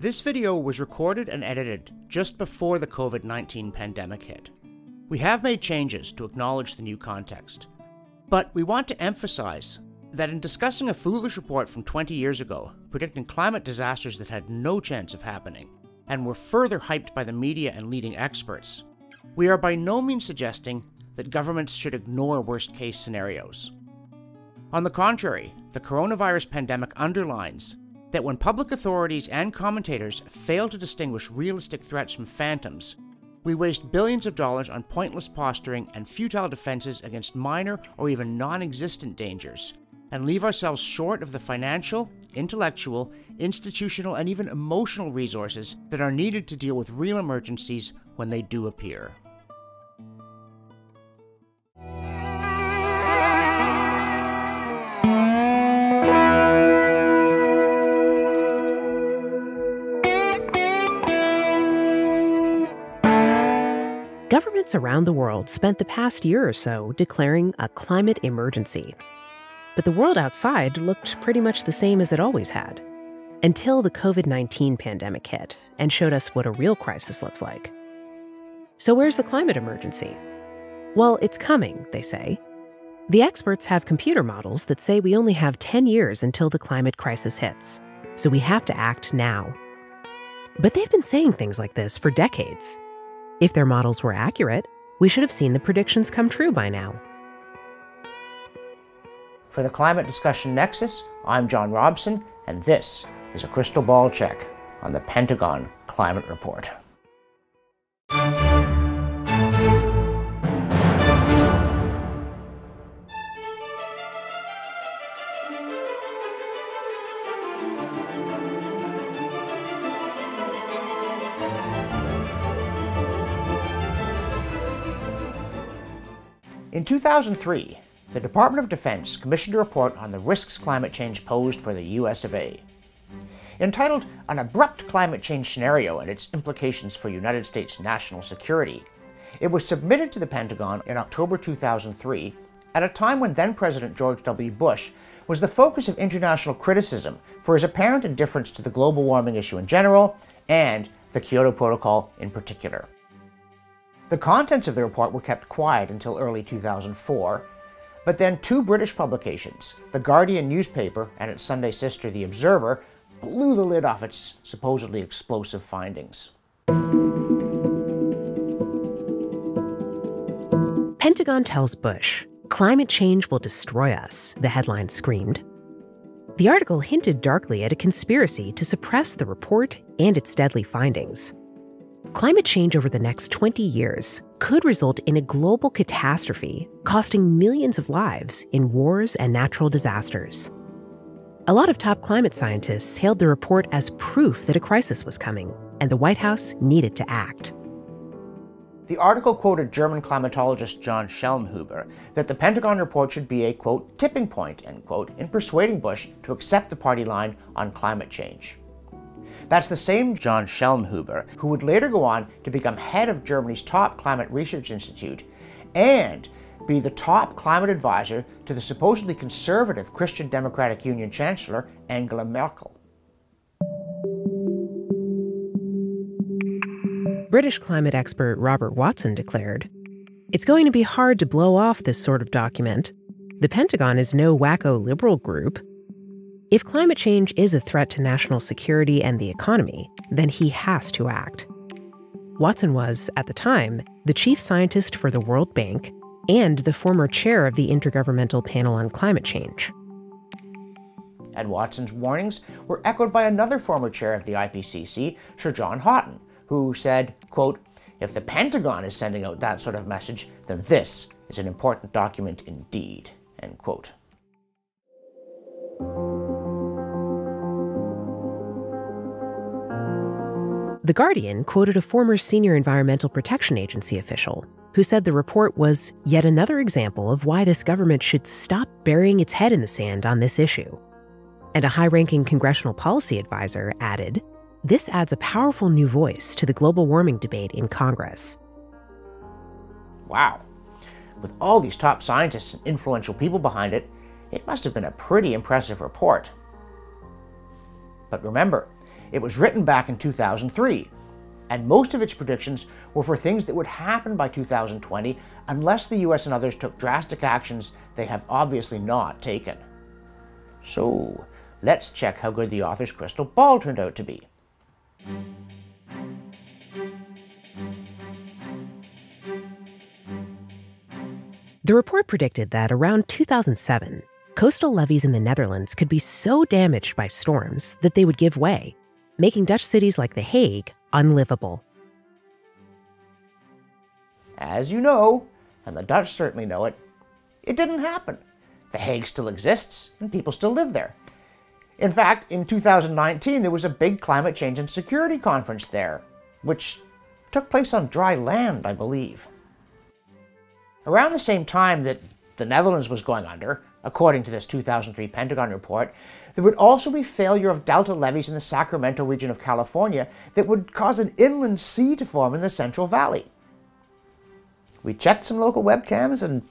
This video was recorded and edited just before the COVID 19 pandemic hit. We have made changes to acknowledge the new context, but we want to emphasize that in discussing a foolish report from 20 years ago predicting climate disasters that had no chance of happening and were further hyped by the media and leading experts, we are by no means suggesting that governments should ignore worst case scenarios. On the contrary, the coronavirus pandemic underlines that when public authorities and commentators fail to distinguish realistic threats from phantoms, we waste billions of dollars on pointless posturing and futile defenses against minor or even non existent dangers, and leave ourselves short of the financial, intellectual, institutional, and even emotional resources that are needed to deal with real emergencies when they do appear. Governments around the world spent the past year or so declaring a climate emergency. But the world outside looked pretty much the same as it always had. Until the COVID 19 pandemic hit and showed us what a real crisis looks like. So, where's the climate emergency? Well, it's coming, they say. The experts have computer models that say we only have 10 years until the climate crisis hits, so we have to act now. But they've been saying things like this for decades. If their models were accurate, we should have seen the predictions come true by now. For the Climate Discussion Nexus, I'm John Robson, and this is a crystal ball check on the Pentagon Climate Report. In 2003, the Department of Defense commissioned a report on the risks climate change posed for the US of A. Entitled An Abrupt Climate Change Scenario and Its Implications for United States National Security, it was submitted to the Pentagon in October 2003 at a time when then President George W. Bush was the focus of international criticism for his apparent indifference to the global warming issue in general and the Kyoto Protocol in particular. The contents of the report were kept quiet until early 2004, but then two British publications, The Guardian newspaper and its Sunday sister, The Observer, blew the lid off its supposedly explosive findings. Pentagon tells Bush, climate change will destroy us, the headline screamed. The article hinted darkly at a conspiracy to suppress the report and its deadly findings. Climate change over the next 20 years could result in a global catastrophe, costing millions of lives in wars and natural disasters. A lot of top climate scientists hailed the report as proof that a crisis was coming, and the White House needed to act. The article quoted German climatologist John Schellnhuber that the Pentagon report should be a, quote, tipping point, end quote, in persuading Bush to accept the party line on climate change. That's the same John Schellnhuber who would later go on to become head of Germany's top climate research institute and be the top climate advisor to the supposedly conservative Christian Democratic Union Chancellor Angela Merkel. British climate expert Robert Watson declared It's going to be hard to blow off this sort of document. The Pentagon is no wacko liberal group. If climate change is a threat to national security and the economy, then he has to act. Watson was, at the time, the chief scientist for the World Bank and the former chair of the Intergovernmental Panel on Climate Change. And Watson's warnings were echoed by another former chair of the IPCC, Sir John Houghton, who said, quote, if the Pentagon is sending out that sort of message, then this is an important document indeed, end quote. The Guardian quoted a former senior Environmental Protection Agency official who said the report was yet another example of why this government should stop burying its head in the sand on this issue. And a high ranking congressional policy advisor added this adds a powerful new voice to the global warming debate in Congress. Wow. With all these top scientists and influential people behind it, it must have been a pretty impressive report. But remember, It was written back in 2003, and most of its predictions were for things that would happen by 2020 unless the US and others took drastic actions they have obviously not taken. So, let's check how good the author's crystal ball turned out to be. The report predicted that around 2007, coastal levees in the Netherlands could be so damaged by storms that they would give way, making Dutch cities like The Hague unlivable. As you know, and the Dutch certainly know it, it didn't happen. The Hague still exists, and people still live there. In fact, in 2019, there was a big climate change and security conference there, which took place on dry land, I believe. Around the same time that the Netherlands was going under, according to this 2003 Pentagon report, there would also be failure of delta levees in the Sacramento region of California that would cause an inland sea to form in the Central Valley. We checked some local webcams and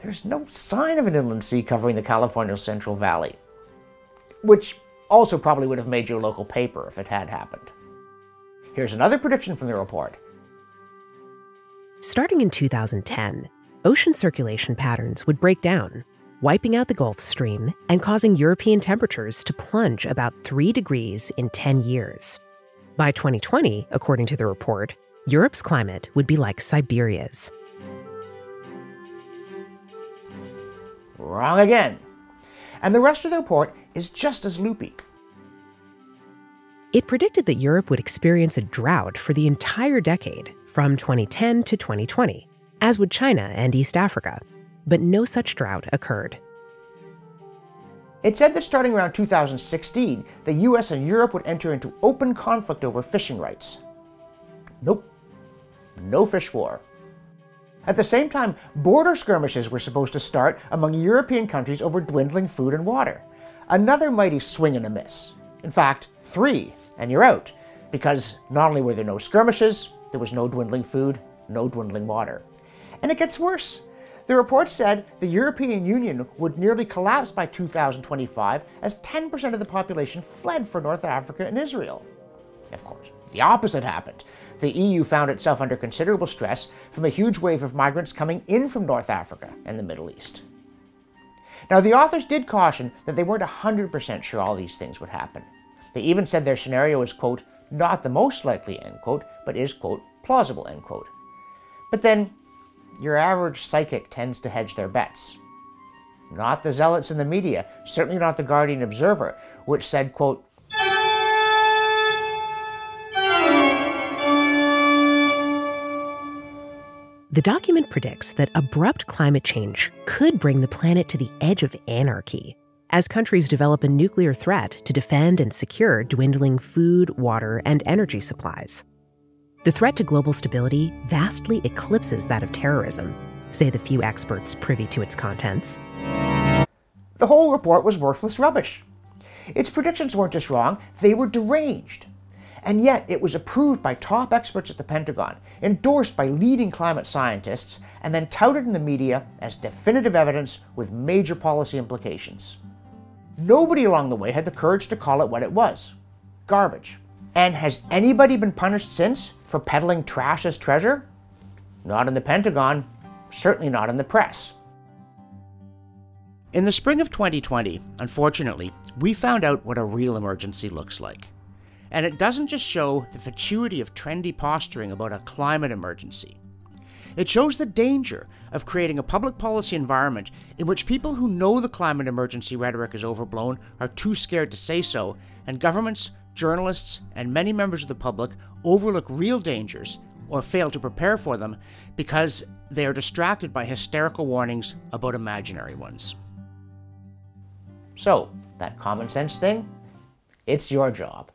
there's no sign of an inland sea covering the California Central Valley, which also probably would have made your local paper if it had happened. Here's another prediction from the report. Starting in 2010, ocean circulation patterns would break down, wiping out the Gulf Stream and causing European temperatures to plunge about 3 degrees in 10 years. By 2020, according to the report, Europe's climate would be like Siberia's. Wrong again. And the rest of the report is just as loopy. It predicted that Europe would experience a drought for the entire decade, from 2010 to 2020, as would China and East Africa. But no such drought occurred. It said that starting around 2016, the US and Europe would enter into open conflict over fishing rights. Nope. No fish war. At the same time, border skirmishes were supposed to start among European countries over dwindling food and water. Another mighty swing and a miss. In fact, three and you're out. Because not only were there no skirmishes, there was no dwindling food, no dwindling water. And it gets worse. The report said the European Union would nearly collapse by 2025 as 10% of the population fled for North Africa and Israel. Of course, the opposite happened. The EU found itself under considerable stress from a huge wave of migrants coming in from North Africa and the Middle East. Now, the authors did caution that they weren't 100% sure all these things would happen. They even said their scenario is, quote, not the most likely, end quote, but is, quote, plausible, end quote. But then, your average psychic tends to hedge their bets. Not the zealots in the media, certainly not the Guardian Observer, which said, quote, The document predicts that abrupt climate change could bring the planet to the edge of anarchy as countries develop a nuclear threat to defend and secure dwindling food, water, and energy supplies. The threat to global stability vastly eclipses that of terrorism, say the few experts privy to its contents. The whole report was worthless rubbish. Its predictions weren't just wrong, they were deranged. And yet, it was approved by top experts at the Pentagon, endorsed by leading climate scientists, and then touted in the media as definitive evidence with major policy implications. Nobody along the way had the courage to call it what it was garbage. And has anybody been punished since for peddling trash as treasure? Not in the Pentagon, certainly not in the press. In the spring of 2020, unfortunately, we found out what a real emergency looks like. And it doesn't just show the fatuity of trendy posturing about a climate emergency. It shows the danger of creating a public policy environment in which people who know the climate emergency rhetoric is overblown are too scared to say so, and governments, journalists, and many members of the public overlook real dangers or fail to prepare for them because they are distracted by hysterical warnings about imaginary ones. So, that common sense thing, it's your job.